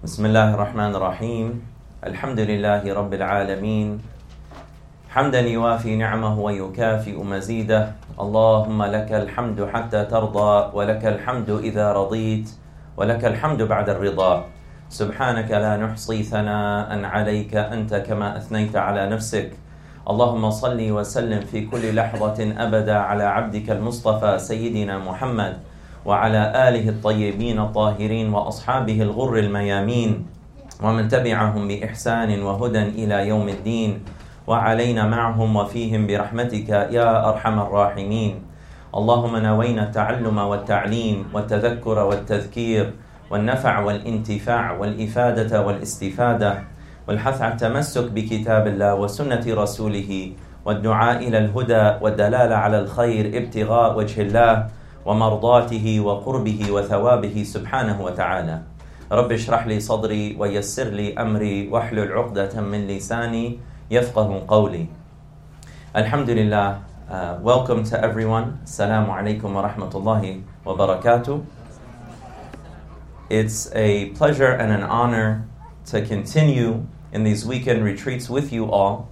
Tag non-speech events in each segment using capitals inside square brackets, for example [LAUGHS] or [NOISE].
بسم الله الرحمن الرحيم الحمد لله رب العالمين حمدا يوافي نعمه ويكافئ مزيده اللهم لك الحمد حتى ترضى ولك الحمد اذا رضيت ولك الحمد بعد الرضا سبحانك لا نحصي ثناء عليك انت كما اثنيت على نفسك اللهم صل وسلم في كل لحظه ابدا على عبدك المصطفى سيدنا محمد وعلى آله الطيبين الطاهرين وأصحابه الغر الميامين ومن تبعهم بإحسان وهدى إلى يوم الدين وعلينا معهم وفيهم برحمتك يا أرحم الراحمين. اللهم نوينا التعلم والتعليم والتذكر والتذكير والنفع والانتفاع والإفادة والاستفادة والحث على التمسك بكتاب الله وسنة رسوله والدعاء إلى الهدى والدلالة على الخير ابتغاء وجه الله ومرضاته وقربه وثوابه سبحانه وتعالى رب اشرح لي صدري ويسر لي امري واحلل عقده من لساني يفقه قولي الحمد لله uh, welcome to everyone السلام عليكم ورحمه الله وبركاته it's a pleasure and an honor to continue in these weekend retreats with you all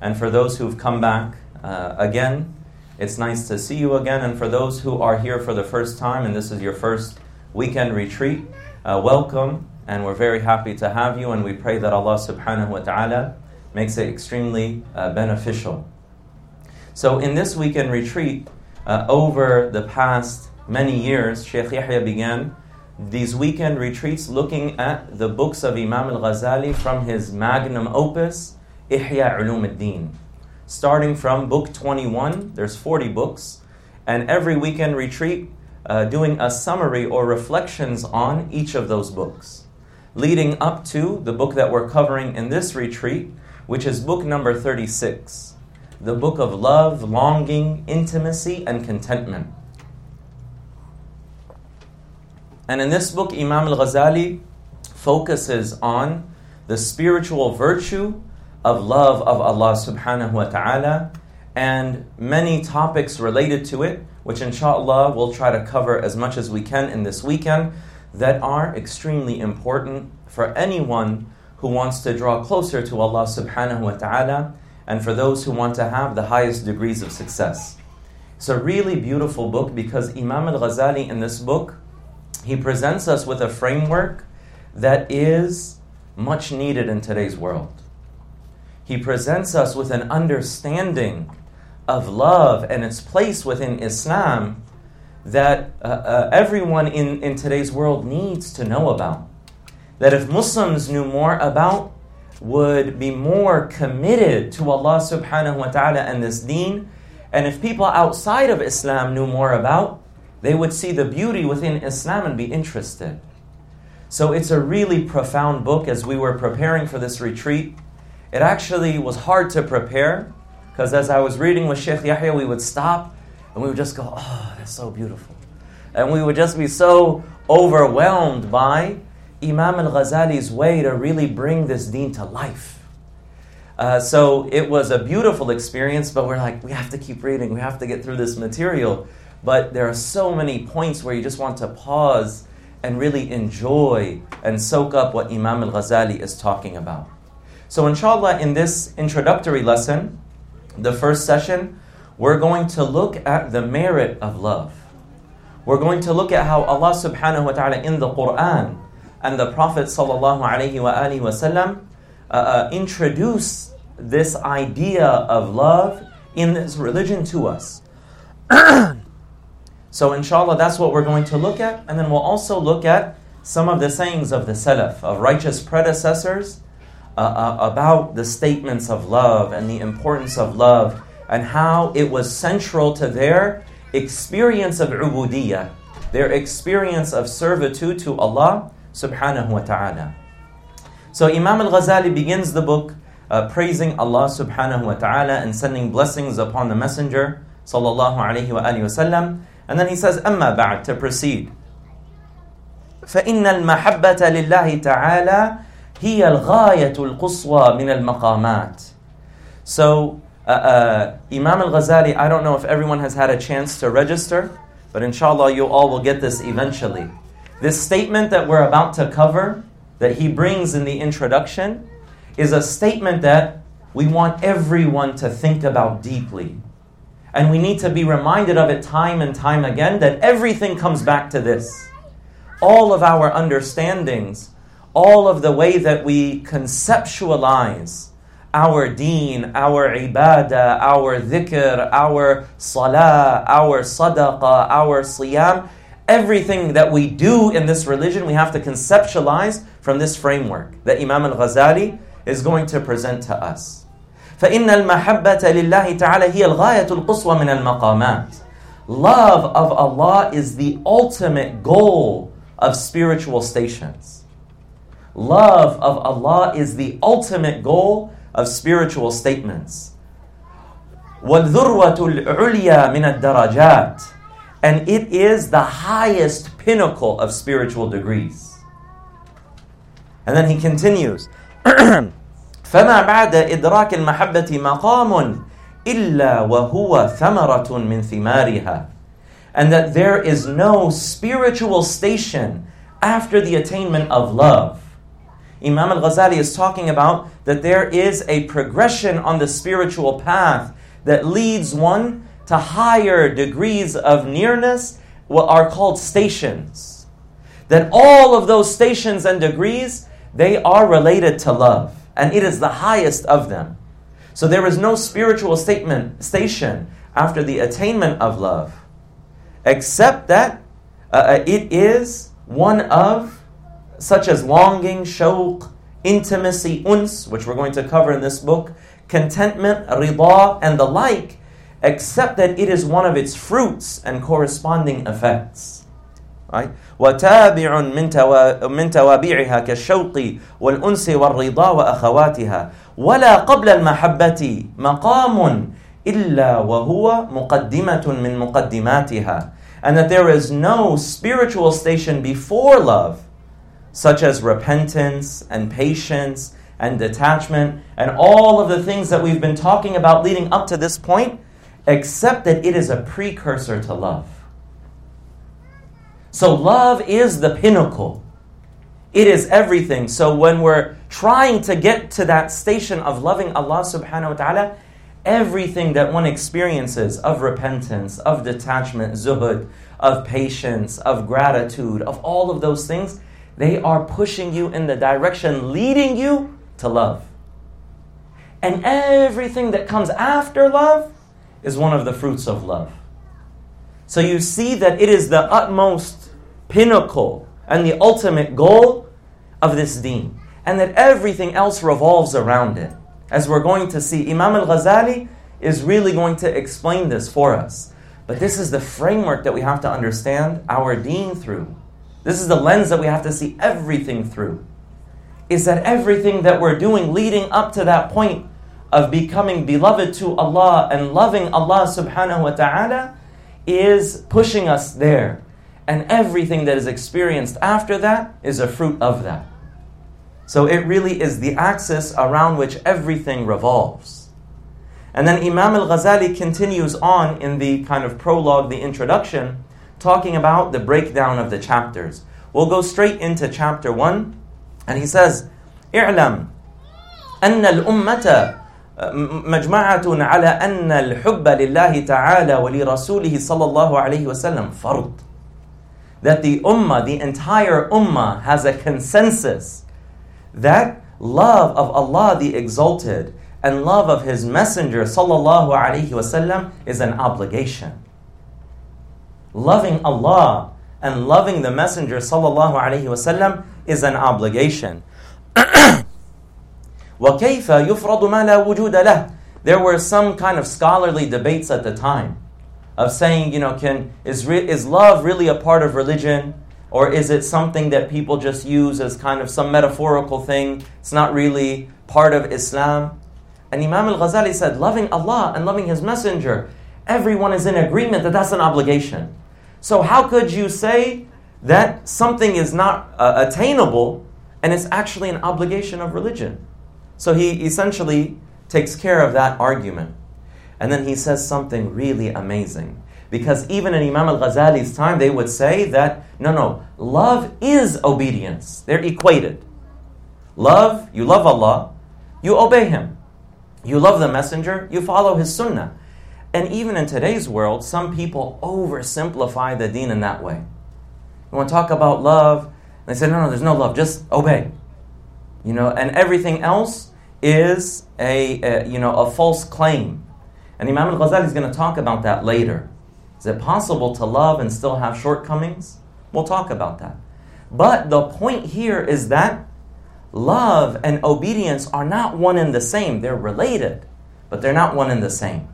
and for those who've come back uh, again it's nice to see you again. And for those who are here for the first time and this is your first weekend retreat, uh, welcome. And we're very happy to have you. And we pray that Allah subhanahu wa ta'ala makes it extremely uh, beneficial. So, in this weekend retreat, uh, over the past many years, Sheikh Yahya began these weekend retreats looking at the books of Imam al Ghazali from his magnum opus, Ihya Ulum al-Din starting from book 21. There's 40 books. And every weekend retreat, uh, doing a summary or reflections on each of those books, leading up to the book that we're covering in this retreat, which is book number 36 the book of love, longing, intimacy, and contentment. And in this book, Imam al Ghazali focuses on the spiritual virtue of love of Allah subhanahu wa ta'ala and many topics related to it, which inshallah we'll try to cover as much as we can in this weekend, that are extremely important for anyone who wants to draw closer to Allah subhanahu wa ta'ala and for those who want to have the highest degrees of success. It's a really beautiful book because Imam al Ghazali in this book, he presents us with a framework that is much needed in today's world he presents us with an understanding of love and its place within Islam that uh, uh, everyone in, in today's world needs to know about. That if Muslims knew more about, would be more committed to Allah subhanahu wa ta'ala and this deen. And if people outside of Islam knew more about, they would see the beauty within Islam and be interested. So it's a really profound book as we were preparing for this retreat. It actually was hard to prepare because as I was reading with Sheikh Yahya, we would stop and we would just go, oh, that's so beautiful. And we would just be so overwhelmed by Imam al Ghazali's way to really bring this deen to life. Uh, so it was a beautiful experience, but we're like, we have to keep reading, we have to get through this material. But there are so many points where you just want to pause and really enjoy and soak up what Imam al Ghazali is talking about. So, inshallah, in this introductory lesson, the first session, we're going to look at the merit of love. We're going to look at how Allah subhanahu wa ta'ala in the Quran and the Prophet sallallahu alayhi wa wasallam uh, uh, introduce this idea of love in this religion to us. [CLEARS THROAT] so, inshallah, that's what we're going to look at. And then we'll also look at some of the sayings of the Salaf, of righteous predecessors uh, uh, about the statements of love and the importance of love and how it was central to their experience of ubudiyah, their experience of servitude to Allah subhanahu wa ta'ala. So Imam al-Ghazali begins the book uh, praising Allah subhanahu wa ta'ala and sending blessings upon the messenger sallallahu alayhi wa alihi wasallam. And then he says, أما بعد, to proceed. فإن المحبة لله تعالى هي الغاية القصوى من المقامات. So, uh, uh, Imam al Ghazali, I don't know if everyone has had a chance to register, but inshallah you all will get this eventually. This statement that we're about to cover that he brings in the introduction is a statement that we want everyone to think about deeply. And we need to be reminded of it time and time again that everything comes back to this. All of our understandings, all of the way that we conceptualize our deen, our ibadah, our dhikr, our salah, our sadaqah, our siyam, everything that we do in this religion, we have to conceptualize from this framework that Imam al Ghazali is going to present to us. فإن المحبة لله تعالى هي الغاية القصوى من المقامات. Love of Allah is the ultimate goal of spiritual stations. Love of Allah is the ultimate goal of spiritual statements. وَالذُرْوَةُ الْعُلْيَا مِنَ الدَّرَجَاتِ And it is the highest pinnacle of spiritual degrees. And then he continues, [CLEARS THROAT] فَمَا بَعْدَ إِدْرَاكِ الْمَحَبَّةِ مَقَامٌ إِلَّا وَهُوَ ثَمَرَةٌ مِنْ ثِمَارِهَا And that there is no spiritual station after the attainment of love Imam al Ghazali is talking about that there is a progression on the spiritual path that leads one to higher degrees of nearness, what are called stations. That all of those stations and degrees, they are related to love, and it is the highest of them. So there is no spiritual statement station after the attainment of love, except that uh, uh it is one of such as longing, shawq, intimacy, uns, which we're going to cover in this book, contentment, rida, and the like, except that it is one of its fruits and corresponding effects. Right? وتابع من من توابعها كالشوق والأنس والرضا وأخواتها ولا قبل المحبة مقام إلا وهو مقدمة من مقدماتها and that there is no spiritual station before love such as repentance and patience and detachment and all of the things that we've been talking about leading up to this point, except that it is a precursor to love. So, love is the pinnacle. It is everything. So, when we're trying to get to that station of loving Allah subhanahu wa ta'ala, everything that one experiences of repentance, of detachment, zuhud, of patience, of gratitude, of all of those things, they are pushing you in the direction leading you to love. And everything that comes after love is one of the fruits of love. So you see that it is the utmost pinnacle and the ultimate goal of this deen. And that everything else revolves around it. As we're going to see, Imam al Ghazali is really going to explain this for us. But this is the framework that we have to understand our deen through. This is the lens that we have to see everything through. Is that everything that we're doing leading up to that point of becoming beloved to Allah and loving Allah subhanahu wa ta'ala is pushing us there. And everything that is experienced after that is a fruit of that. So it really is the axis around which everything revolves. And then Imam al Ghazali continues on in the kind of prologue, the introduction talking about the breakdown of the chapters. We'll go straight into chapter 1, and he says, اعلم أن الأمة مجمعة على أن الحب لله تعالى ولرسوله صلى الله عليه وسلم فرض. That the ummah, the entire ummah, has a consensus that love of Allah the Exalted and love of His Messenger sallallahu alaihi wasallam is an obligation loving Allah and loving the Messenger sallallahu alaihi wasallam is an obligation. وكيف يفرض ما لا وجود له? There were some kind of scholarly debates at the time of saying, you know, can is re, is love really a part of religion? Or is it something that people just use as kind of some metaphorical thing? It's not really part of Islam. And Imam al Ghazali said, loving Allah and loving His Messenger, everyone is in agreement that that's an obligation. So, how could you say that something is not uh, attainable and it's actually an obligation of religion? So, he essentially takes care of that argument. And then he says something really amazing. Because even in Imam al Ghazali's time, they would say that no, no, love is obedience. They're equated. Love, you love Allah, you obey Him. You love the Messenger, you follow His Sunnah. And even in today's world, some people oversimplify the deen in that way. You want to talk about love, they say, no, no, there's no love, just obey. You know, and everything else is a, a you know a false claim. And Imam al-Ghazali is going to talk about that later. Is it possible to love and still have shortcomings? We'll talk about that. But the point here is that love and obedience are not one and the same. They're related, but they're not one and the same.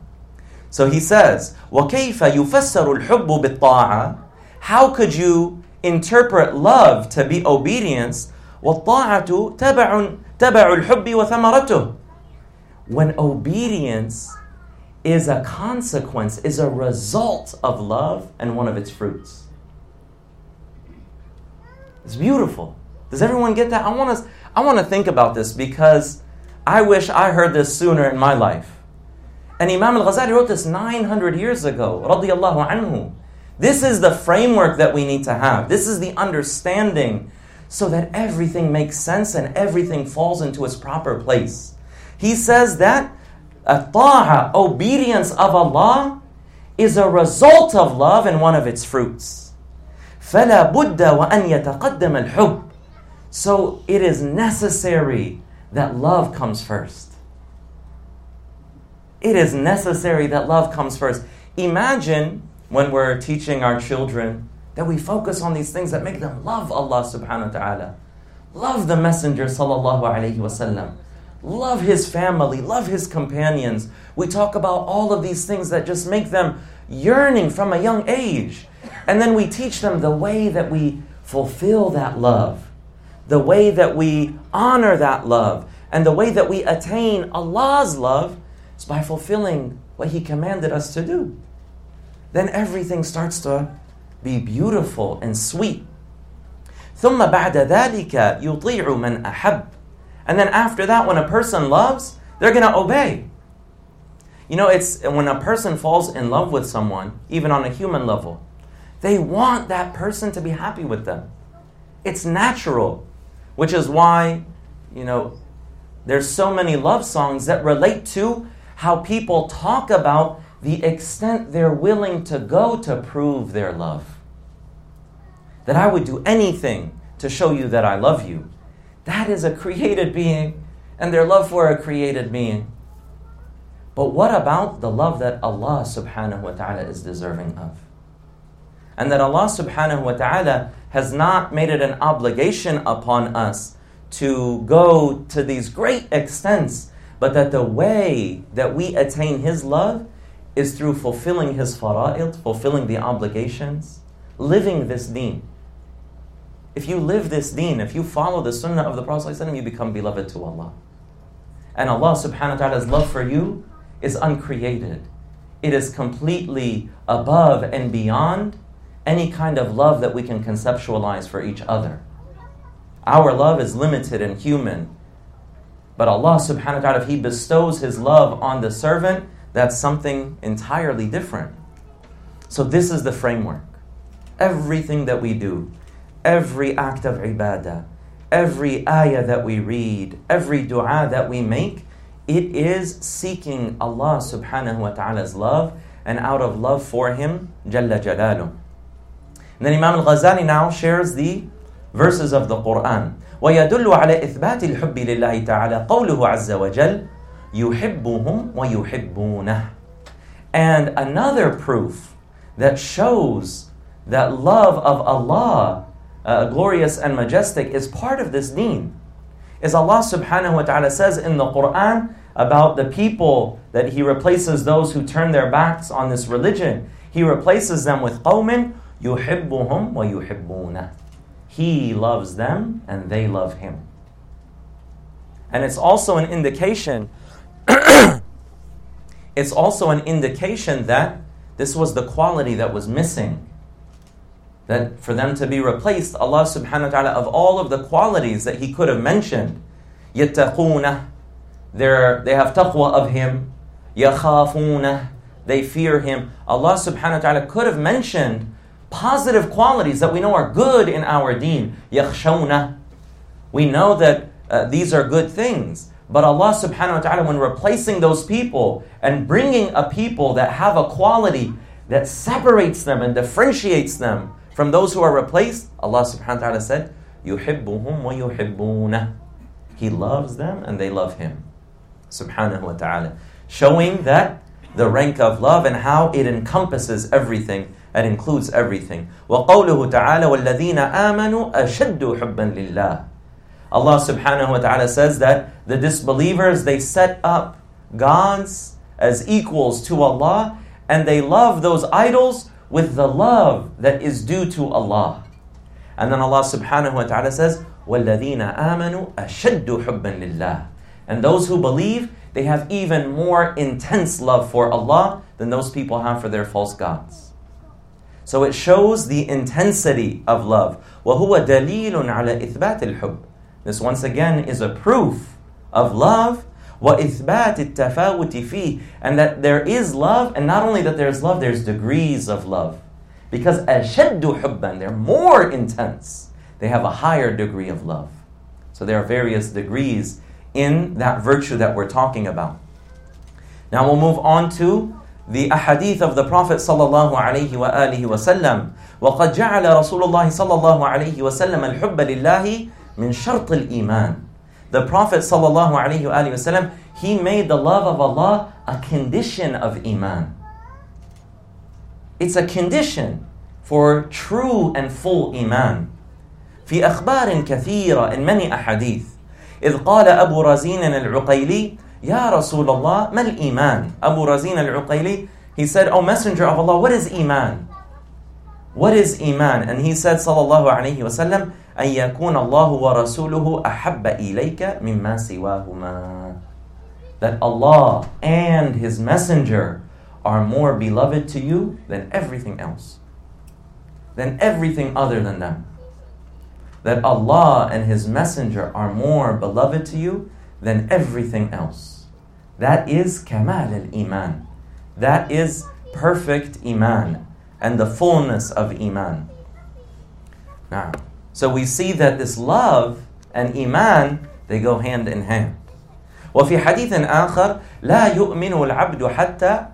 So he says, وَكَيْفَ يُفَسَّرُ الْحُبُّ بِالطَّاعَةِ How could you interpret love to be obedience? وَالطَّاعَةُ تَبَعٌ تَبَعُ الْحُبِّ وَثَمَرَتُهُ When obedience is a consequence, is a result of love and one of its fruits. It's beautiful. Does everyone get that? I want to I want to think about this because I wish I heard this sooner in my life. And Imam al-Ghazali wrote this 900 years ago, radiyallahu anhu. This is the framework that we need to have. This is the understanding so that everything makes sense and everything falls into its proper place. He says that ta'a, obedience of Allah, is a result of love and one of its fruits. فَلَا بُدَّ وَأَن يَتَقَدَّمَ الْحُبِّ So it is necessary that love comes first. It is necessary that love comes first. Imagine when we're teaching our children that we focus on these things that make them love Allah subhanahu wa ta'ala, love the Messenger sallallahu alayhi wasallam, love his family, love his companions. We talk about all of these things that just make them yearning from a young age. And then we teach them the way that we fulfill that love, the way that we honor that love, and the way that we attain Allah's love is by fulfilling what He commanded us to do. Then everything starts to be beautiful and sweet. ثم بعد ذلك يطيع من أحب and then after that, when a person loves, they're going to obey. You know, it's when a person falls in love with someone, even on a human level, they want that person to be happy with them. It's natural, which is why, you know, there's so many love songs that relate to how people talk about the extent they're willing to go to prove their love. That I would do anything to show you that I love you. That is a created being, and their love for a created being. But what about the love that Allah subhanahu wa ta'ala is deserving of? And that Allah subhanahu wa ta'ala has not made it an obligation upon us to go to these great extents, but that the way that we attain His love is through fulfilling His fara'id, fulfilling the obligations, living this deen. If you live this deen, if you follow the sunnah of the Prophet you become beloved to Allah. And Allah subhanahu wa ta'ala's love for you is uncreated. It is completely above and beyond any kind of love that we can conceptualize for each other. Our love is limited and human. But Allah subhanahu wa ta'ala, if He bestows His love on the servant, that's something entirely different. So, this is the framework. Everything that we do, every act of ibadah, every ayah that we read, every dua that we make, it is seeking Allah subhanahu wa ta'ala's love and out of love for Him, Jalla Jalaluh. And then Imam al-Ghazali now shares the verses of the Quran. ويدل على إثبات الحب لله تعالى قوله عز وجل يحبهم ويحبونه And another proof that shows that love of Allah uh, glorious and majestic is part of this deen. Is Allah subhanahu wa ta'ala says in the Quran about the people that He replaces those who turn their backs on this religion. He replaces them with قوم يحبهم ويحبونه. He loves them and they love Him. And it's also an indication, [CLEARS THROAT] it's also an indication that this was the quality that was missing that for them to be replaced, Allah subhanahu wa ta'ala, of all of the qualities that He could have mentioned, يَتَّقُونَ they have taqwa of Him, يَخَافُونَ they fear Him. Allah subhanahu wa ta'ala could have mentioned positive qualities that we know are good in our deen. يَخْشَوْنَ we know that uh, these are good things. But Allah subhanahu wa ta'ala, when replacing those people and bringing a people that have a quality that separates them and differentiates them from those who are replaced, Allah subhanahu wa ta'ala said, يُحِبُّهُمْ وَيُحِبُّونَ He loves them and they love Him. Subhanahu wa ta'ala. Showing that the rank of love and how it encompasses everything and includes everything. وَقَوْلُهُ تَعَالَى وَالَّذِينَ آمَنُوا أَشَدُّ حُبًّا لِلَّهِ Allah subhanahu wa ta'ala says that the disbelievers, they set up gods as equals to Allah and they love those idols with the love that is due to Allah. And then Allah subhanahu wa ta'ala says, وَالَّذِينَ آمَنُوا أَشَدُّ حُبًّا لِلَّهِ And those who believe, they have even more intense love for Allah than those people have for their false gods. So it shows the intensity of love. وَهُوَ دَلِيلٌ عَلَى إِثْبَاتِ الْحُبِّ This once again is a proof of love وإثبات التفاوت فيه and that there is love and not only that there's love there's degrees of love because أشد حبا they're more intense they have a higher degree of love so there are various degrees in that virtue that we're talking about now we'll move on to the ahadith of the Prophet sallallahu alaihi wasallam وقد جعل رسول الله صلى الله عليه وسلم الحب لله من شرط الإيمان the Prophet ﷺ, he made the love of Allah a condition of Iman. It's a condition for true and full Iman. في أخبار كثيرة in many أحاديث إذ قال أبو رزين العقيلي يا رسول الله ما الإيمان أبو رزين العقيلي he said oh messenger of Allah what is Iman what is Iman and he said صلى الله عليه وسلم أن يكون الله ورسوله أحب إليك مما سواهما that Allah and His Messenger are more beloved to you than everything else, than everything other than them. That Allah and His Messenger are more beloved to you than everything else. That is Kamal al Iman. That is perfect Iman and the fullness of Iman. Now, so we see that this love and iman, they go hand in hand. وفي حديث آخر لا يؤمن العبد حتى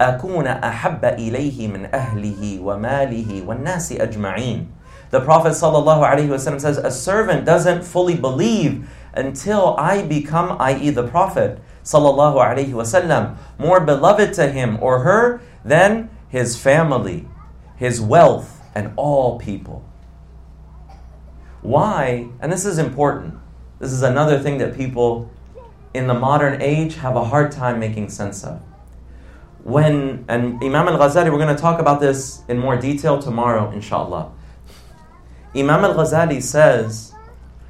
أكون أحب إليه من أهله وماله والناس أجمعين. The Prophet ﷺ says, A servant doesn't fully believe until I become, i.e., the Prophet ﷺ, more beloved to him or her than his family, his wealth, and all people. Why? And this is important. This is another thing that people in the modern age have a hard time making sense of. When, and Imam al Ghazali, we're going to talk about this in more detail tomorrow, inshallah. Imam al Ghazali says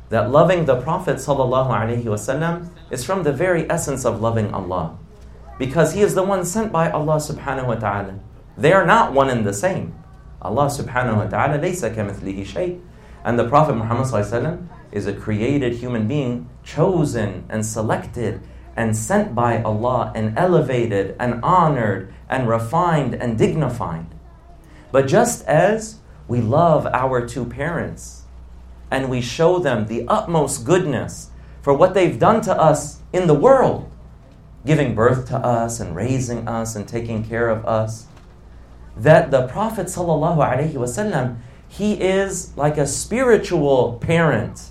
that loving the Prophet wasallam is from the very essence of loving Allah. Because he is the one sent by Allah subhanahu wa ta'ala. They are not one and the same. Allah subhanahu wa ta'ala laysa kamithlihi shay. And the Prophet Muhammad is a created human being, chosen and selected and sent by Allah and elevated and honored and refined and dignified. But just as we love our two parents and we show them the utmost goodness for what they've done to us in the world, giving birth to us and raising us and taking care of us, that the Prophet ﷺ he is like a spiritual parent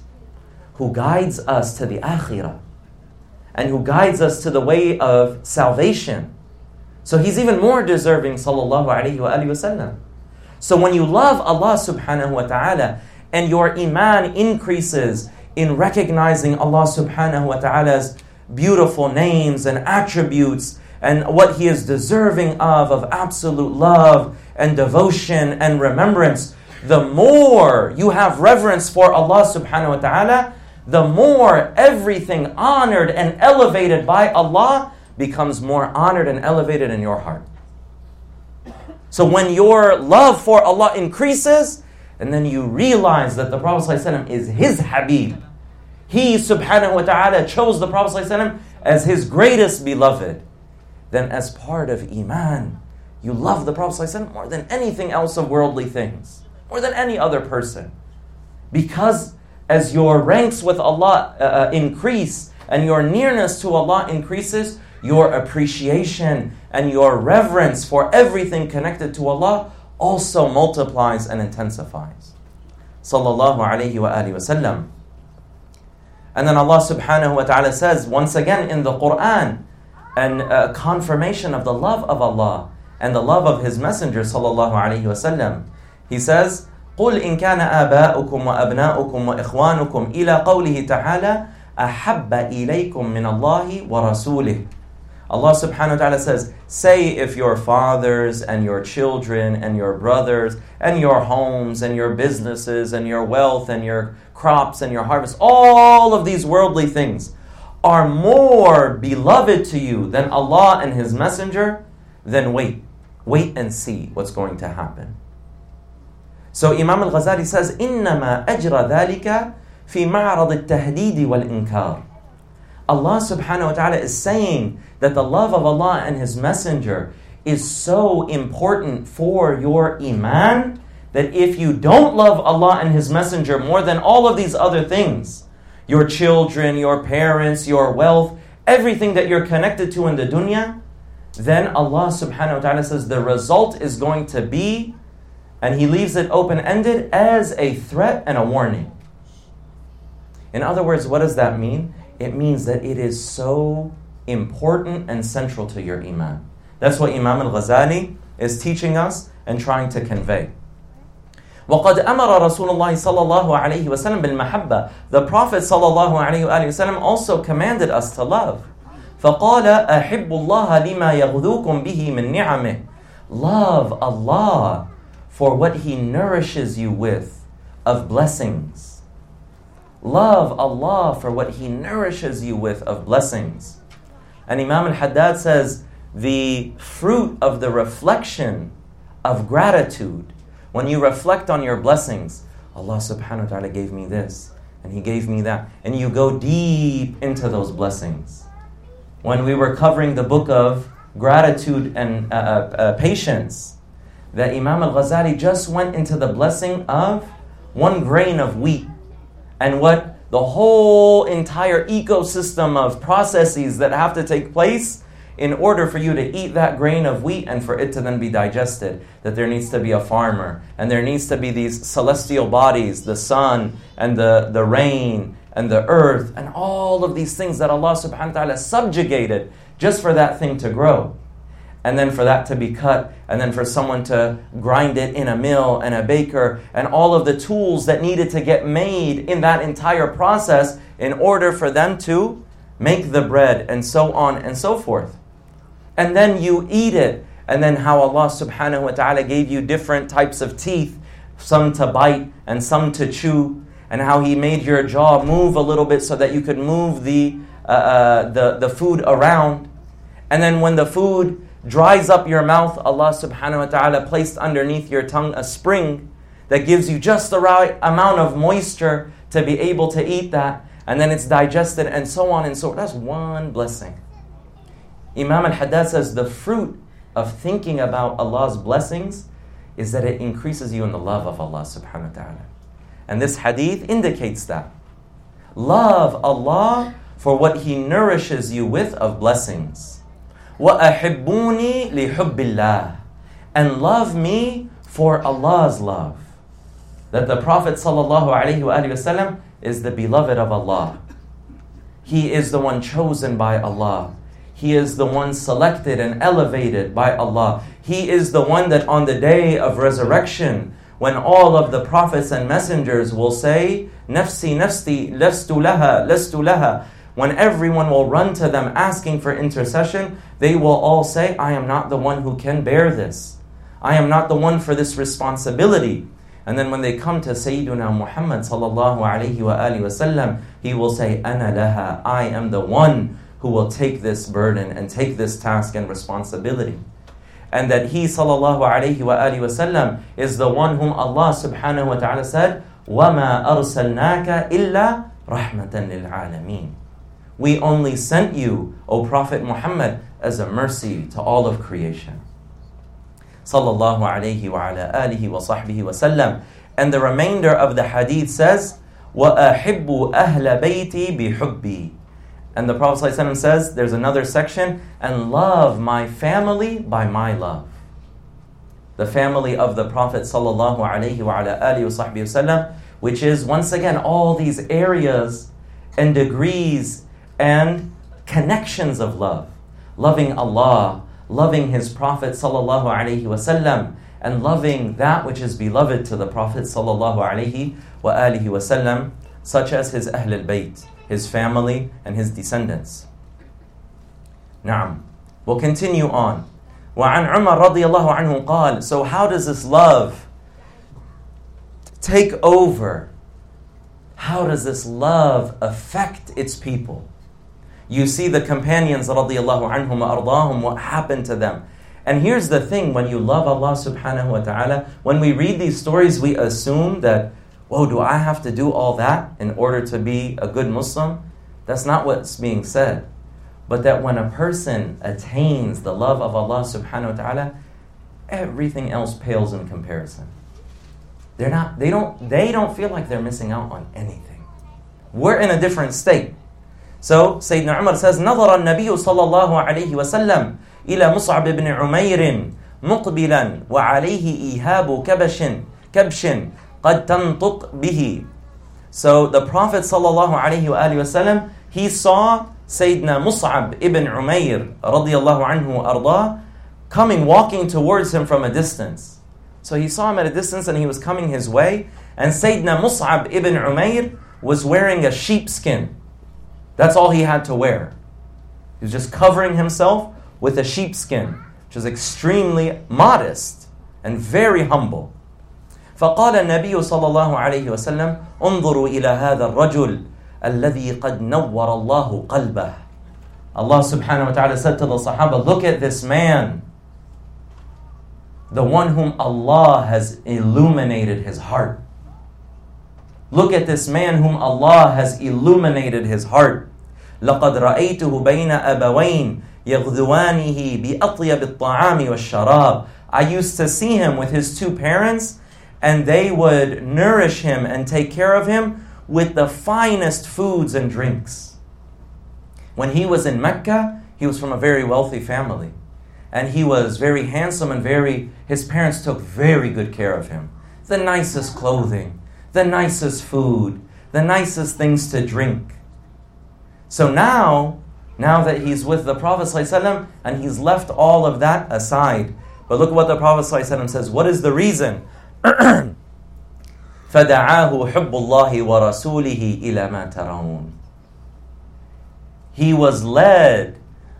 who guides us to the akhirah and who guides us to the way of salvation. So he's even more deserving, sallallahu alayhi wa. So when you love Allah subhanahu wa ta'ala and your iman increases in recognizing Allah subhanahu wa ta'ala's beautiful names and attributes and what He is deserving of, of absolute love and devotion and remembrance, the more you have reverence for Allah subhanahu wa ta'ala, the more everything honored and elevated by Allah becomes more honored and elevated in your heart. So when your love for Allah increases, and then you realize that the Prophet ﷺ is his Habib. He subhanahu wa ta'ala chose the Prophet ﷺ as his greatest beloved. Then as part of Iman, you love the Prophet ﷺ more than anything else of worldly things more than any other person. Because as your ranks with Allah uh, uh, increase and your nearness to Allah increases, your appreciation and your reverence for everything connected to Allah also multiplies and intensifies. Sallallahu alayhi wa alihi wasallam. And then Allah subhanahu wa ta'ala says once again in the Quran, and a confirmation of the love of Allah and the love of His Messenger sallallahu alayhi wasallam. He says, قل إن كان آباؤكم وأبناؤكم وإخوانكم إلى قوله تعالى أحب إليكم من الله ورسوله Allah subhanahu wa ta'ala says, Say if your fathers and your children and your brothers and your homes and your businesses and your wealth and your crops and your harvest, all of these worldly things are more beloved to you than Allah and His Messenger, then wait. Wait and see what's going to happen. So Imam al-Ghazali says, إِنَّمَا أَجْرَ ذَلِكَ فِي مَعْرَضِ التَّهْدِيدِ وَالْإِنكَارِ Allah subhanahu wa ta'ala is saying that the love of Allah and His Messenger is so important for your iman that if you don't love Allah and His Messenger more than all of these other things, your children, your parents, your wealth, everything that you're connected to in the dunya, then Allah subhanahu wa ta'ala says the result is going to be and he leaves it open ended as a threat and a warning. In other words, what does that mean? It means that it is so important and central to your iman. That's what Imam al Ghazali is teaching us and trying to convey. وقد أمر رسول الله صلى الله عليه وسلم بالمحبة. The Prophet صلى الله عليه وآله وسلم also commanded us to love. فقال أحب الله لما يغذوكم به من نعمه. Love Allah for what He nourishes you with of blessings. Love Allah for what He nourishes you with of blessings. And Imam al Haddad says, the fruit of the reflection of gratitude, when you reflect on your blessings, Allah subhanahu wa ta'ala gave me this, and He gave me that, and you go deep into those blessings. When we were covering the book of gratitude and uh, uh, uh patience, that Imam al Ghazali just went into the blessing of one grain of wheat and what the whole entire ecosystem of processes that have to take place in order for you to eat that grain of wheat and for it to then be digested, that there needs to be a farmer and there needs to be these celestial bodies, the sun and the, the rain and the earth and all of these things that Allah subhanahu wa ta'ala subjugated just for that thing to grow and then for that to be cut, and then for someone to grind it in a mill and a baker, and all of the tools that needed to get made in that entire process in order for them to make the bread, and so on and so forth. And then you eat it, and then how Allah subhanahu wa ta'ala gave you different types of teeth, some to bite and some to chew, and how He made your jaw move a little bit so that you could move the, uh, uh, the, the food around. And then when the food dries up your mouth, Allah subhanahu wa ta'ala placed underneath your tongue a spring that gives you just the right amount of moisture to be able to eat that, and then it's digested, and so on and so on. That's one blessing. Imam al Haddad says the fruit of thinking about Allah's blessings is that it increases you in the love of Allah subhanahu wa ta'ala. And this hadith indicates that. Love Allah for what He nourishes you with of blessings. وَأَحِبُّونِي لِحُبِّ اللَّهِ And love me for Allah's love. That the Prophet ﷺ is the beloved of Allah. He is the one chosen by Allah. He is the one selected and elevated by Allah. He is the one that on the day of resurrection, when all of the prophets and messengers will say, Nafsi, nafsi, lestu laha, lestu laha, when everyone will run to them asking for intercession, they will all say, I am not the one who can bear this. I am not the one for this responsibility. And then when they come to Sayyidina Muhammad sallallahu alayhi wa wasallam, he will say, Ana laha, I am the one who will take this burden and take this task and responsibility. And that he sallallahu alayhi wa wasallam is the one whom Allah subhanahu wa ta'ala said, وَمَا أَرْسَلْنَاكَ إِلَّا رَحْمَةً لِلْعَالَمِينَ we only sent you, O Prophet Muhammad, as a mercy to all of creation. Sallallahu alayhi wa ala alihi wa sahbihi wa sallam. And the remainder of the hadith says, وأحب أهل بيتي بحبي and the Prophet ﷺ says, there's another section, and love my family by my love. The family of the Prophet ﷺ, which is once again all these areas and degrees and connections of love. Loving Allah, loving His Prophet ﷺ, and loving that which is beloved to the Prophet ﷺ, such as his Ahl al-Bayt his family, and his descendants. نعم. We'll continue on. وعن عمر رضي الله عنه قال So how does this love take over? How does this love affect its people? You see the companions, radiallahu anhum what happened to them. And here's the thing when you love Allah subhanahu wa ta'ala, when we read these stories, we assume that, whoa, do I have to do all that in order to be a good Muslim? That's not what's being said. But that when a person attains the love of Allah subhanahu wa ta'ala, everything else pales in comparison. They're not, they, don't, they don't feel like they're missing out on anything. We're in a different state. So Sayyidina Umar says, نظر النبي صلى الله عليه وسلم إلى مصعب بن عمير مقبلا وعليه إيهاب كبش كبش قد تنطق به. So the Prophet ﷺ, he saw Sayyidina Mus'ab ibn Umayr radiallahu anhu arda coming, walking towards him from a distance. So he saw him at a distance and he was coming his way. And Sayyidina Mus'ab ibn Umayr was wearing a sheepskin. That's all he had to wear. He was just covering himself with a sheepskin, which is extremely modest and very humble. فقال النبي صلى الله عليه وسلم انظروا إلى هذا الرجل الذي قد نور الله قلبه Allah subhanahu wa ta'ala said to the Sahaba, Look at this man, the one whom Allah has illuminated his heart. Look at this man whom Allah has illuminated his heart. لقد رأيته بين أبوين يغذوانه بأطيب الطعام والشراب. I used to see him with his two parents and they would nourish him and take care of him with the finest foods and drinks. When he was in Mecca, he was from a very wealthy family. And he was very handsome and very, his parents took very good care of him. The nicest clothing, the nicest food, the nicest things to drink. So now, now that he's with the Prophet ﷺ, and he's left all of that aside. But look what the Prophet ﷺ says. What is the reason? فدعاه حب الله ورسوله إلى ما ترون He was led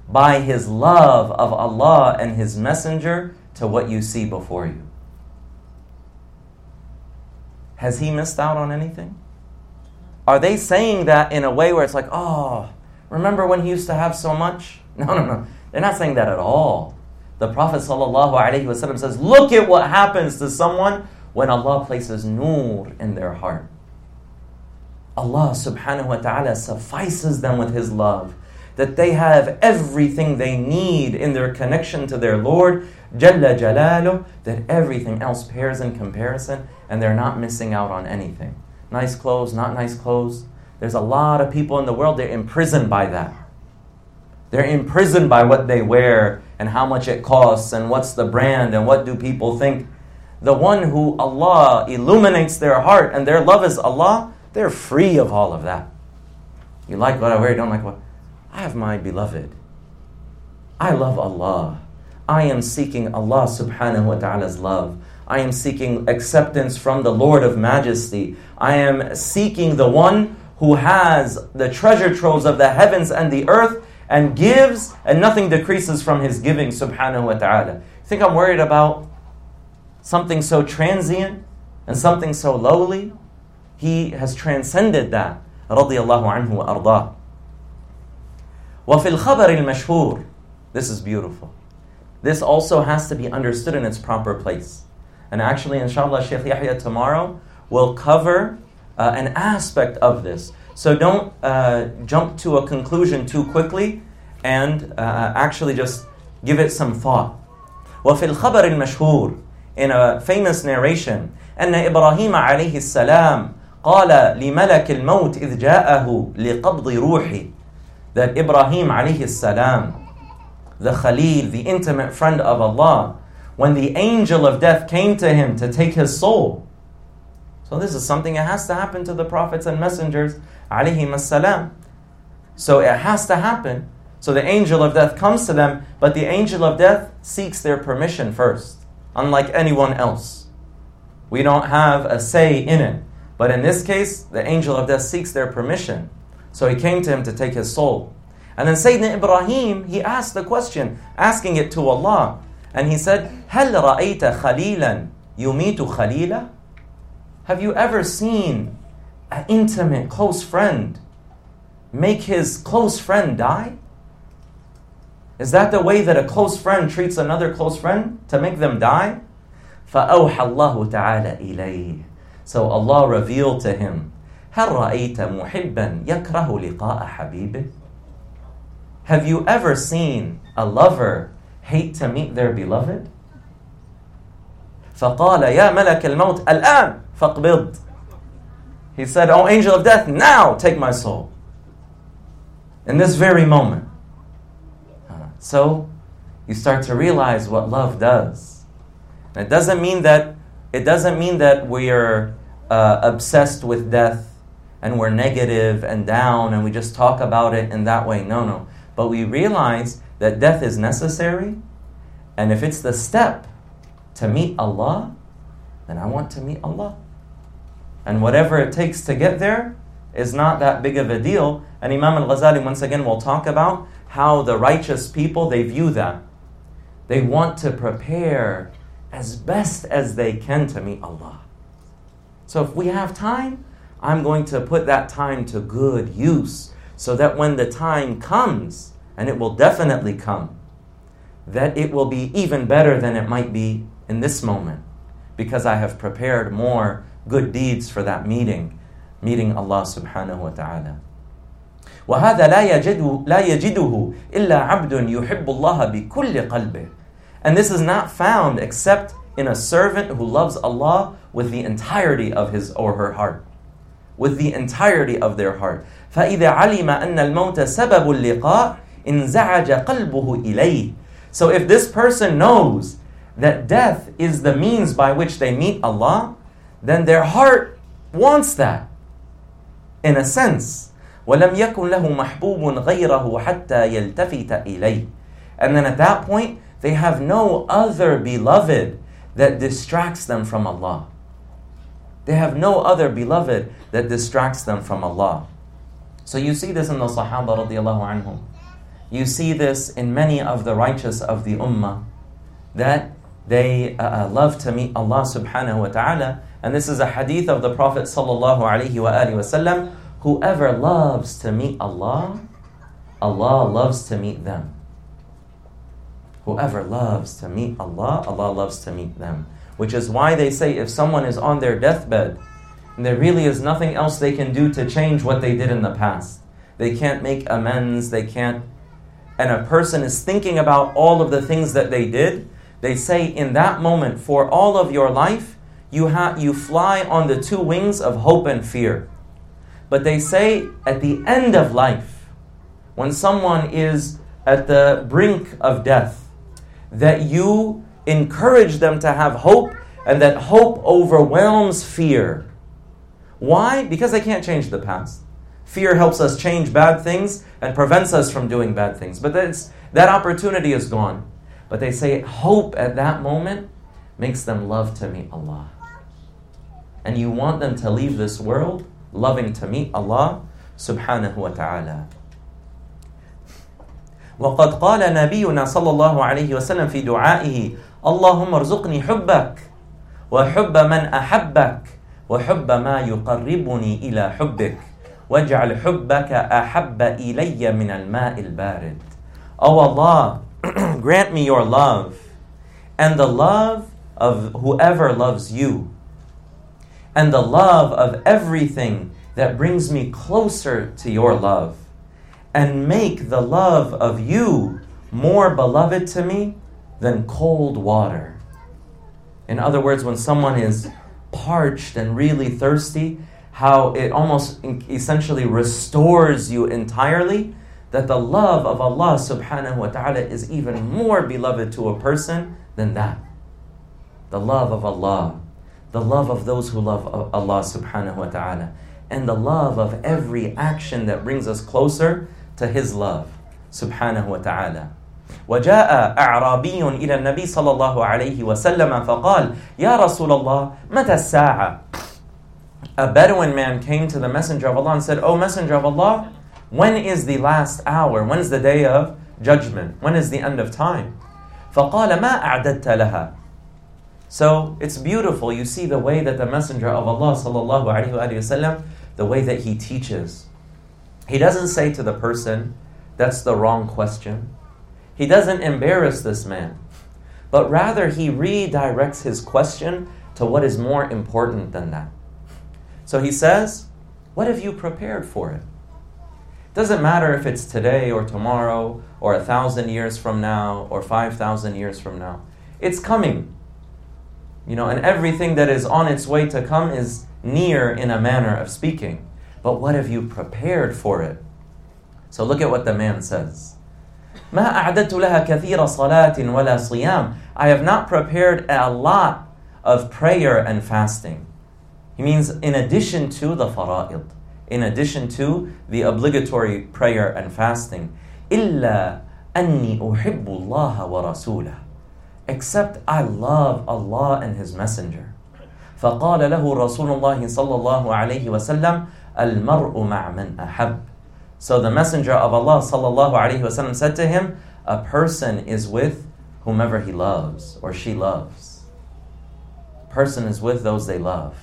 by his love of Allah and his messenger to what you see before you. Has he missed out on anything? Are they saying that in a way where it's like, oh, remember when he used to have so much? [LAUGHS] No, no, no. They're not saying that at all. The Prophet ﷺ says, look at what happens to someone when Allah places nur in their heart. Allah subhanahu wa ta'ala suffices them with His love, that they have everything they need in their connection to their Lord, Jalla Jalaluh, that everything else pairs in comparison and they're not missing out on anything. Nice clothes, not nice clothes. There's a lot of people in the world, they're imprisoned by that. They're imprisoned by what they wear and how much it costs and what's the brand and what do people think the one who Allah illuminates their heart and their love is Allah, they're free of all of that. You like what I wear, you don't like what? I have my beloved. I love Allah. I am seeking Allah subhanahu wa ta'ala's love. I am seeking acceptance from the Lord of Majesty. I am seeking the one who has the treasure troves of the heavens and the earth and gives, and nothing decreases from his giving subhanahu wa ta'ala. Think I'm worried about something so transient and something so lowly, he has transcended that. رضي الله عنه وأرضاه. وفي الخبر المشهور This is beautiful. This also has to be understood in its proper place. And actually, inshallah, Sheikh Yahya tomorrow will cover uh, an aspect of this. So don't uh, jump to a conclusion too quickly and uh, actually just give it some thought. وفي الخبر المشهور in a famous narration أن إبراهيم عليه السلام قال لملك الموت إذ جاءه لقبض روحي that Ibrahim alayhi salam, the Khalil, the intimate friend of Allah, when the angel of death came to him to take his soul. So this is something that has to happen to the prophets and messengers alayhi salam. So it has to happen. So the angel of death comes to them, but the angel of death seeks their permission first, unlike anyone else. We don't have a say in it. But in this case, the angel of death seeks their permission. So he came to him to take his soul. And then Sayyidina Ibrahim, he asked the question, asking it to Allah. And he said, هل رأيت خليلا يميت خليلا? Have you ever seen an intimate, close friend make his close friend die? Is that the way that a close friend treats another close friend? To make them die? فأوحى الله تعالى إليه So Allah revealed to him هل رأيت محبا يكره لقاء حبيبه Have you ever seen a lover hate to meet their beloved? فقال يا ملك الموت الآن فاقبض He said, Oh angel of death, now take my soul. In this very moment. So you start to realize what love does. And it doesn't mean that it doesn't mean that we are uh, obsessed with death and we're negative and down and we just talk about it in that way. No, no. But we realize that death is necessary, and if it's the step to meet Allah, then I want to meet Allah. And whatever it takes to get there is not that big of a deal. And Imam al Ghazali, once again, will talk about how the righteous people they view that. They want to prepare as best as they can to meet Allah. So if we have time, I'm going to put that time to good use so that when the time comes, and it will definitely come, that it will be even better than it might be in this moment because I have prepared more good deeds for that meeting, meeting Allah subhanahu wa ta'ala. وهذا لا يجده لا يجده إلا عبد يحب الله بكل قلبه. And this is not found except in a servant who loves Allah with the entirety of his or her heart. With the entirety of their heart. فإذا علم أن الموت سبب اللقاء انزعج قلبه إليه. So if this person knows that death is the means by which they meet Allah, then their heart wants that. In a sense. ولم يكن له محبوب غيره حتى يلتفت إليه. And then at that point, they have no other beloved that distracts them from Allah. They have no other beloved that distracts them from Allah. So you see this in the Sahaba radiallahu anhum. You see this in many of the righteous of the Ummah that they uh, uh, love to meet Allah subhanahu wa ta'ala. And this is a hadith of the Prophet sallallahu alayhi wa alihi wasallam. Whoever loves to meet Allah, Allah loves to meet them. Whoever loves to meet Allah, Allah loves to meet them. Which is why they say if someone is on their deathbed, and there really is nothing else they can do to change what they did in the past. They can't make amends, they can't. And a person is thinking about all of the things that they did. They say in that moment, for all of your life, you, you fly on the two wings of hope and fear. But they say at the end of life, when someone is at the brink of death, that you encourage them to have hope and that hope overwhelms fear. Why? Because they can't change the past. Fear helps us change bad things and prevents us from doing bad things. But that's, that opportunity is gone. But they say hope at that moment makes them love to meet Allah. And you want them to leave this world loving to meet Allah subhanahu wa ta'ala. وقد قال نبينا صلى الله عليه وسلم في دعائه اللهم ارزقني حبك وحب من احبك وحب ما يقربني الى حبك واجعل حبك احب الي من الماء البارد Oh Allah, [CLEARS THROAT] grant me your love and the love of whoever loves you and the love of everything that brings me closer to your love and make the love of you more beloved to me than cold water. In other words, when someone is parched and really thirsty, how it almost essentially restores you entirely, that the love of Allah subhanahu wa ta'ala is even more beloved to a person than that. The love of Allah, the love of those who love Allah subhanahu wa ta'ala, and the love of every action that brings us closer to His love subhanahu wa ta'ala. وجاء أعرابي إلى النبي صلى الله عليه وسلم فقال يا رسول الله متى الساعة a Bedouin man came to the Messenger of Allah and said, O Messenger of Allah, when is the last hour? When is the day of judgment? When is the end of time? فقال ما أعددت لها So it's beautiful. You see the way that the Messenger of Allah sallallahu alaihi wasallam, the way that he teaches. He doesn't say to the person, "That's the wrong question." He doesn't embarrass this man, but rather he redirects his question to what is more important than that. So he says, What have you prepared for it? Doesn't matter if it's today or tomorrow or a thousand years from now or five thousand years from now. It's coming. You know, and everything that is on its way to come is near in a manner of speaking. But what have you prepared for it? So look at what the man says. ما أعددت لها كثير صلاة ولا صيام. I have not prepared a lot of prayer and fasting. He means in addition to the fara'id, in addition to the obligatory prayer and fasting. إلا أني أحب الله ورسوله. Except I love Allah and His Messenger. فقال له رسول الله صلى الله عليه وسلم المرء مع من أحب. So the Messenger of Allah صلى الله عليه وسلم said to him, a person is with whomever he loves or she loves. Person is with those they love.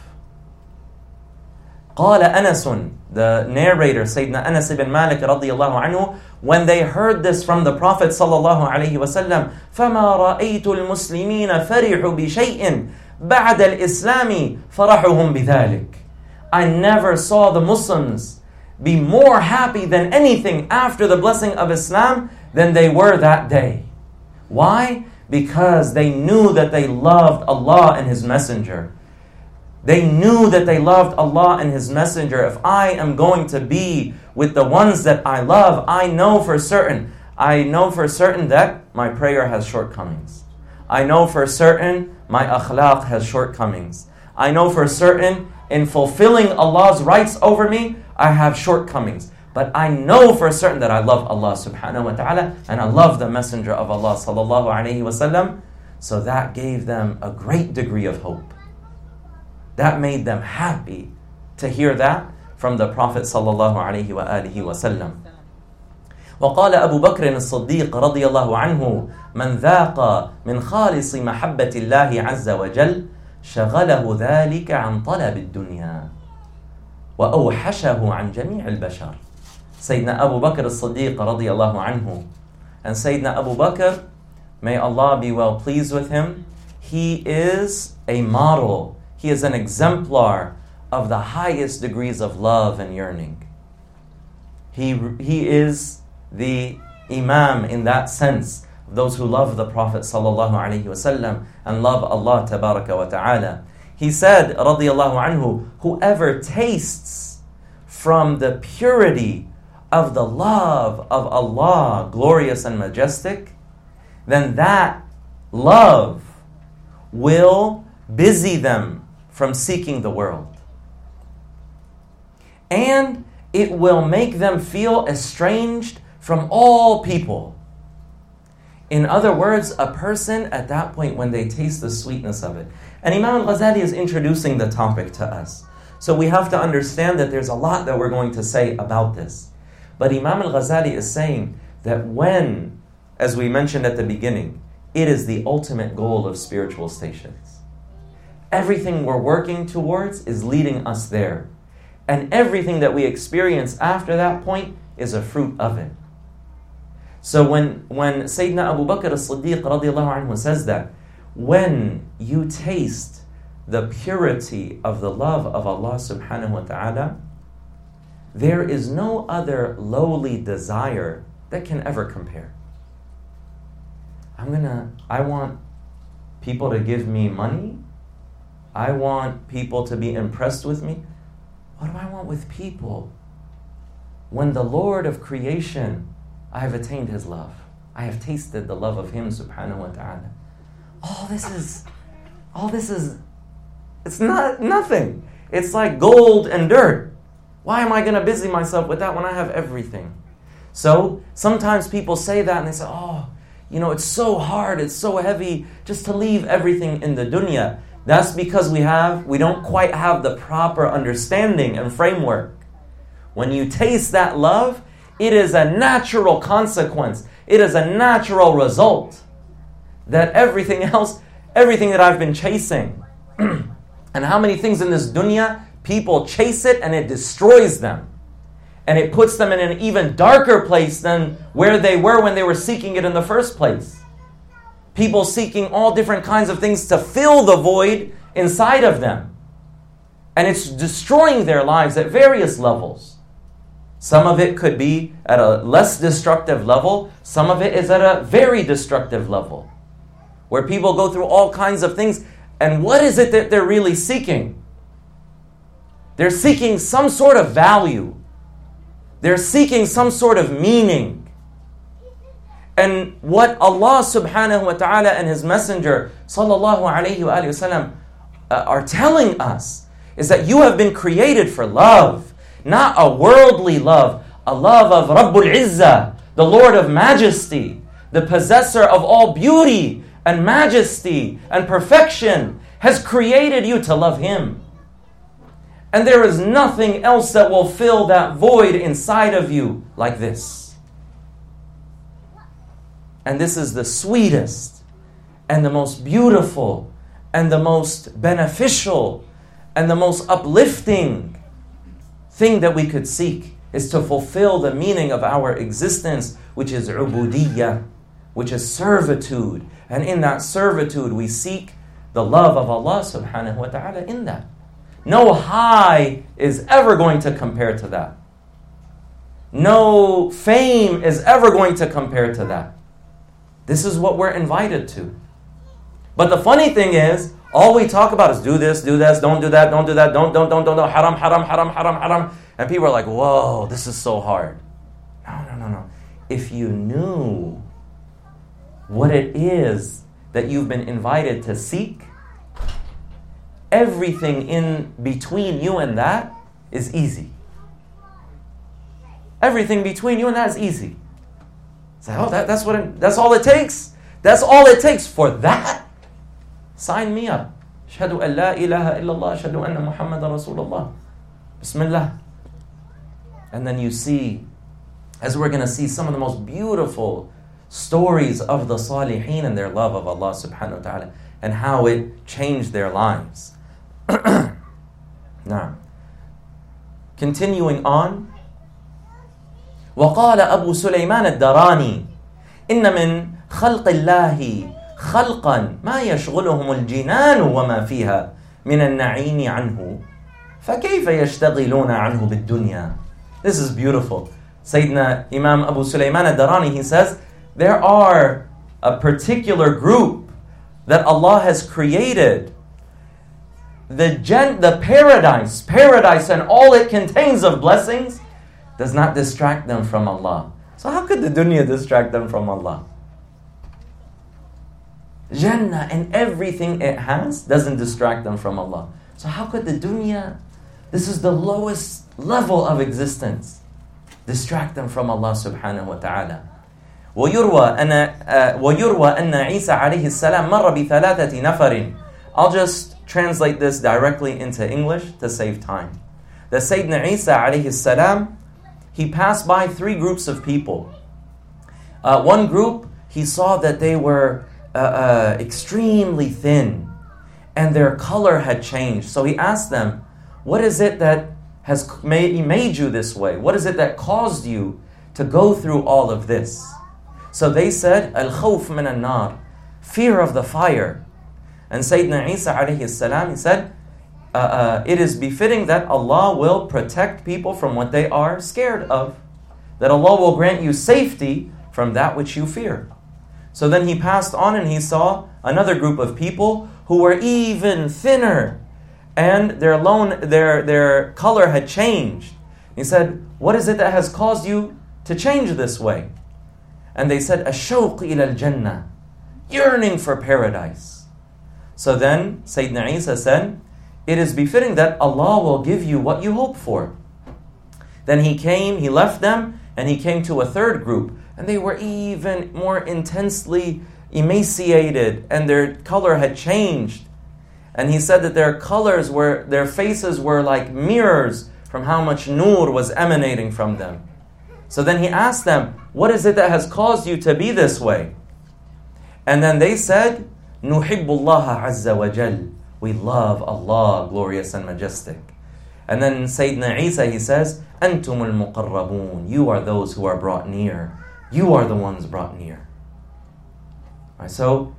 قال أنس the narrator Sayyidina Anas ibn Malik رضي الله عنه when they heard this from the Prophet صلى الله عليه وسلم فما رأيت المسلمين فرحوا بشيء بعد الإسلام فرحهم بذلك I never saw the Muslims be more happy than anything after the blessing of Islam than they were that day. Why? Because they knew that they loved Allah and His Messenger. They knew that they loved Allah and His Messenger. If I am going to be with the ones that I love, I know for certain, I know for certain that my prayer has shortcomings. I know for certain my akhlaq has shortcomings. I know for certain in fulfilling Allah's rights over me, I have shortcomings. But I know for certain that I love Allah subhanahu wa ta'ala and I love the Messenger of Allah sallallahu alayhi wasallam. So that gave them a great degree of hope. That made them happy to hear that from the Prophet sallallahu alaihi wasallam. وقال أبو بكر الصديق رضي الله عنه من ذاق من خالص محبة الله عز وجل شغله ذلك عن طلب الدنيا وأوحشه عن جميع البشر سيدنا أبو بكر الصديق رضي الله عنه and Sayyidina Abu Bakr may Allah be well pleased with him he is a model he is an exemplar of the highest degrees of love and yearning. He, he is the Imam in that sense, those who love the Prophet وسلم, and love Allah tabaraka wa ta'ala. He said, radiallahu anhu, whoever tastes from the purity of the love of Allah, glorious and majestic, then that love will busy them from seeking the world. And it will make them feel estranged from all people. In other words, a person at that point, when they taste the sweetness of it, and Imam al Ghazali is introducing the topic to us. So we have to understand that there's a lot that we're going to say about this. But Imam al Ghazali is saying that when, as we mentioned at the beginning, it is the ultimate goal of spiritual stations everything we're working towards is leading us there. And everything that we experience after that point is a fruit of it. So when, when Sayyidina Abu Bakr radiallahu anhu says that, when you taste the purity of the love of Allah subhanahu wa ta'ala, there is no other lowly desire that can ever compare. I'm gonna, I want people to give me money I want people to be impressed with me. What do I want with people? When the Lord of creation, I have attained his love. I have tasted the love of him subhanahu wa ta'ala. All this is all this is it's not nothing. It's like gold and dirt. Why am I going to busy myself with that when I have everything? So sometimes people say that and they say, oh, you know, it's so hard, it's so heavy just to leave everything in the dunya. That's because we have we don't quite have the proper understanding and framework. When you taste that love, it is a natural consequence. It is a natural result that everything else, everything that I've been chasing, [CLEARS THROAT] and how many things in this dunya people chase it and it destroys them and it puts them in an even darker place than where they were when they were seeking it in the first place. People seeking all different kinds of things to fill the void inside of them. And it's destroying their lives at various levels. Some of it could be at a less destructive level, some of it is at a very destructive level, where people go through all kinds of things. And what is it that they're really seeking? They're seeking some sort of value they're seeking some sort of meaning. And what Allah subhanahu wa ta'ala and His Messenger sallallahu alayhi wa sallam uh, are telling us is that you have been created for love, not a worldly love, a love of Rabbul Izzah, the Lord of Majesty, the possessor of all beauty and majesty and perfection, has created you to love Him. And there is nothing else that will fill that void inside of you like this. And this is the sweetest and the most beautiful and the most beneficial and the most uplifting thing that we could seek is to fulfill the meaning of our existence, which is ubudiyah, which is servitude. And in that servitude, we seek the love of Allah subhanahu wa ta'ala in that. No high is ever going to compare to that. No fame is ever going to compare to that. This is what we're invited to. But the funny thing is, all we talk about is do this, do this, don't do that, don't do that, don't, don't, don't, don't, don't, haram, haram, haram, haram, haram. And people are like, whoa, this is so hard. No, no, no, no. If you knew what it is that you've been invited to seek. Everything in between you and that is easy. Everything between you and that is easy. It's like, oh, that, that's, what it, that's all it takes. That's all it takes for that. Sign me up. Shadu an la ilaha illallah, Shadu anna Muhammadan Rasulullah. Bismillah. And then you see, as we're going to see, some of the most beautiful stories of the Salihin and their love of Allah subhanahu wa ta'ala and how it changed their lives. [CLEARS THROAT] نعم Continuing on وقال أبو سليمان الدراني إن من خلق الله خلقا ما يشغلهم الجنان وما فيها من النعيم عنه فكيف يشتغلون عنه بالدنيا This is beautiful. Sayyidina Imam Abu Sulaiman al-Darani, he says, there are a particular group that Allah has created the, gen- the paradise, paradise and all it contains of blessings does not distract them from Allah. So how could the dunya distract them from Allah? Jannah and everything it has doesn't distract them from Allah. So how could the dunya, this is the lowest level of existence, distract them from Allah subhanahu wa ta'ala. ويروى أن ويروى أن عيسى عليه السلام مر بثلاثة نفر I'll just translate this directly into English to save time. The Sayyidina Isa alayhi salam, he passed by three groups of people. Uh, one group, he saw that they were uh, uh, extremely thin and their color had changed. So he asked them, What is it that has made, made you this way? What is it that caused you to go through all of this? So they said, Al khawf min al nar, fear of the fire. And Sayyidina Isa alayhi salam, he said, uh, uh, it is befitting that Allah will protect people from what they are scared of. That Allah will grant you safety from that which you fear. So then he passed on and he saw another group of people who were even thinner and their, loan, their, their color had changed. He said, What is it that has caused you to change this way? And they said, Ashawq ila Jannah, yearning for paradise. So then Sayyidina Isa said, It is befitting that Allah will give you what you hope for. Then he came, he left them, and he came to a third group, and they were even more intensely emaciated, and their color had changed. And he said that their colors were, their faces were like mirrors from how much nur was emanating from them. So then he asked them, What is it that has caused you to be this way? And then they said, نُحِبُّ اللَّهَ عَزَّ وَجَلَّ We love Allah, glorious and majestic. And then Sayyidina Isa, he says, أَنْتُمُ الْمُقَرَّبُونَ You are those who are brought near. You are the ones brought near. Right, so,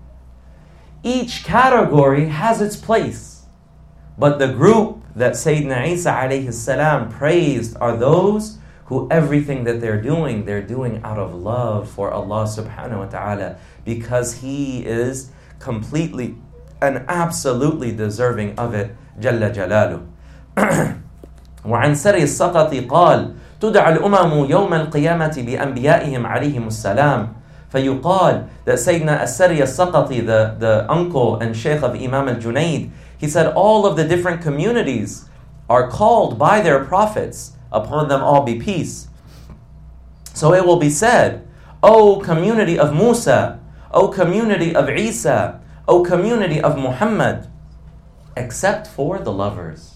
each category has its place. But the group that Sayyidina Isa alayhi salam praised are those who everything that they're doing, they're doing out of love for Allah subhanahu wa ta'ala because He is completely and absolutely deserving of it. جل جلاله. وعن سري السقط قال تدعى الأمم يوم القيامة بأنبيائهم عليهم السلام فيقال that Sayyidina As-Sari As-Saqati, the, the uncle and sheikh of Imam al-Junaid, he said all of the different communities are called by their prophets, upon them all be peace. So it will be said, O community of Musa, O community of Isa, O community of Muhammad, except for the lovers.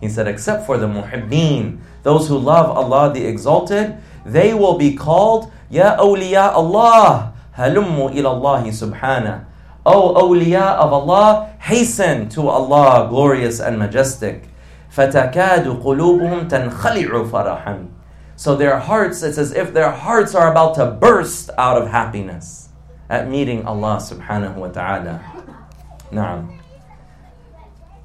He said, except for the muhibbeen, those who love Allah the Exalted, they will be called Ya awliya Allah, halummu ila Allah subhanahu. O awliya of Allah, hasten to Allah, glorious and majestic. فَتَكَادُ قُلُوبُهُمْ تَنْخَلِعُ فَرَحًا So their hearts, it's as if their hearts are about to burst out of happiness at meeting Allah subhanahu wa ta'ala. Naam.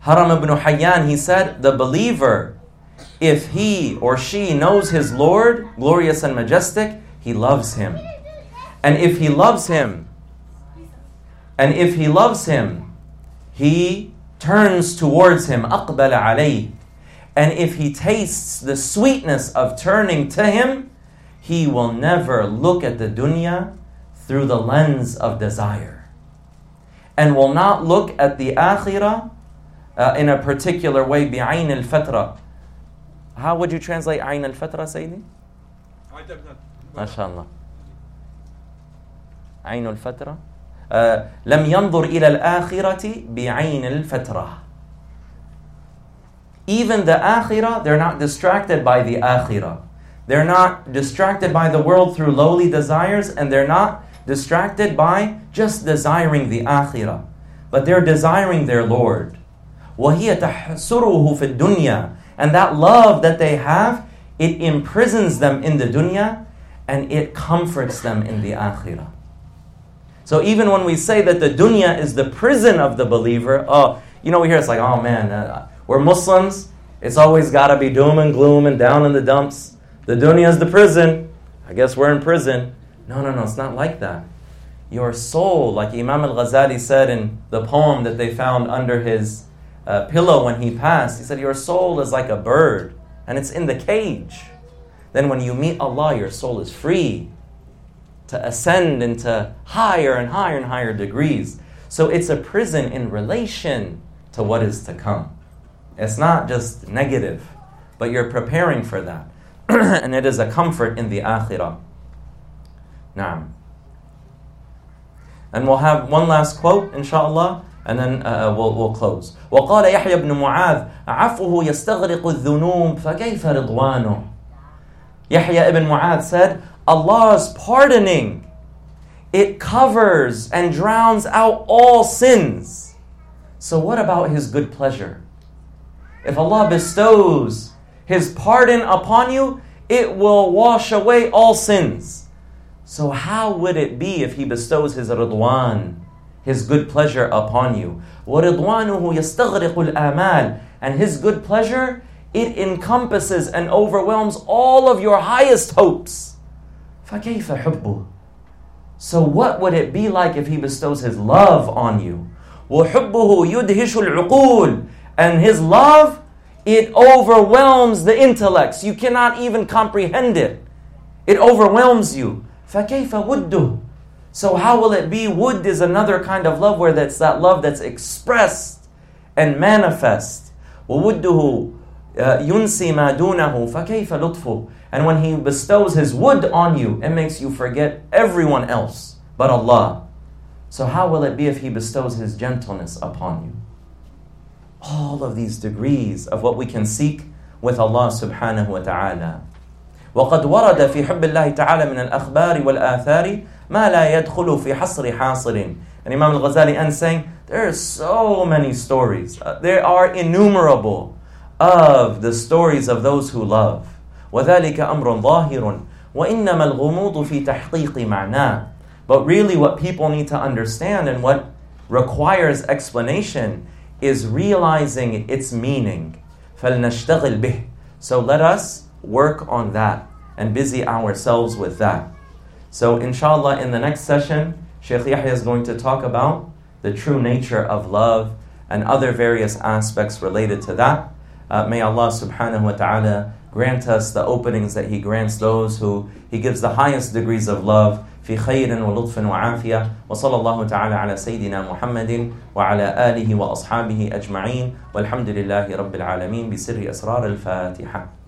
Haram ibn Hayyan, he said, the believer, if he or she knows his Lord, glorious and majestic, he loves him. And if he loves him, and if he loves him, he turns towards him, أقبل عليه. And if he tastes the sweetness of turning to him, he will never look at the dunya through the lens of desire. And will not look at the akhirah uh, in a particular way, بعين الفترة. How would you translate عين الفترة, Sayyidi? MashaAllah. عين الفترة uh, لم ينظر إلى الآخرة بعين الفترة Even the akhirah, they're not distracted by the akhirah. They're not distracted by the world through lowly desires, and they're not distracted by just desiring the akhirah. But they're desiring their Lord. وَهِيَ تَحْسُرُهُ فِي الدُّنْيَا And that love that they have, it imprisons them in the dunya, and it comforts them in the akhirah. So even when we say that the dunya is the prison of the believer, oh, you know, we hear it's like, oh man, uh, we're Muslims. It's always got to be doom and gloom and down in the dumps. The dunya is the prison. I guess we're in prison. No, no, no, it's not like that. Your soul, like Imam al Ghazali said in the poem that they found under his uh, pillow when he passed, he said, Your soul is like a bird and it's in the cage. Then when you meet Allah, your soul is free to ascend into higher and higher and higher degrees. So it's a prison in relation to what is to come. It's not just negative, but you're preparing for that. [CLEARS THROAT] and it is a comfort in the akhirah. Naam. And we'll have one last quote, inshallah, and then uh, we'll, we'll close. وقال يحيى بن معاذ عفوه يستغرق الذنوب فكيف رضوانه Yahya ibn Mu'adh said, Allah's pardoning, it covers and drowns out all sins. So what about His good pleasure? If Allah bestows His pardon upon you, it will wash away all sins. So, how would it be if He bestows His ridwan, His good pleasure upon you? وَرِضْوَانُهُ يَسْتَغْرِقُ الْآمَالِ And His good pleasure, it encompasses and overwhelms all of your highest hopes. فَكَيْفَ حُبُّهُ So, what would it be like if He bestows His love on you? وَحُبُّهُ يُدْهِشُ الْعُقُولِ and His love, it overwhelms the intellects. You cannot even comprehend it. It overwhelms you. فَكَيْفَ وُدُّ So how will it be? Wudd is another kind of love where that's that love that's expressed and manifest. وَوُدُّهُ uh, يُنْسِي مَا دُونَهُ فَكَيْفَ لُطْفُهُ And when He bestows His wudd on you, it makes you forget everyone else but Allah. So how will it be if He bestows His gentleness upon you? All of these degrees of what we can seek with Allah subhanahu wa ta'ala. وقد ورد في حب الله تعالى من الأخبار والآثار ما لا يدخل في حصر حاصر and Imam al-Ghazali ends saying there are so many stories uh, there are innumerable of the stories of those who love وذلك أمر ظاهر وإنما الغموض في تحقيق معناه but really what people need to understand and what requires explanation is realizing its meaning فلنشتغل به so let us work on that and busy ourselves with that. So, inshallah, in the next session, Sheikh Yahya is going to talk about the true nature of love and other various aspects related to that. Uh, may Allah subhanahu wa ta'ala grant us the openings that He grants those who He gives the highest degrees of love. في خير ولطف وعافية وصلى الله تعالى على سيدنا محمد وعلى آله وأصحابه أجمعين والحمد لله رب العالمين بسر أسرار الفاتحة.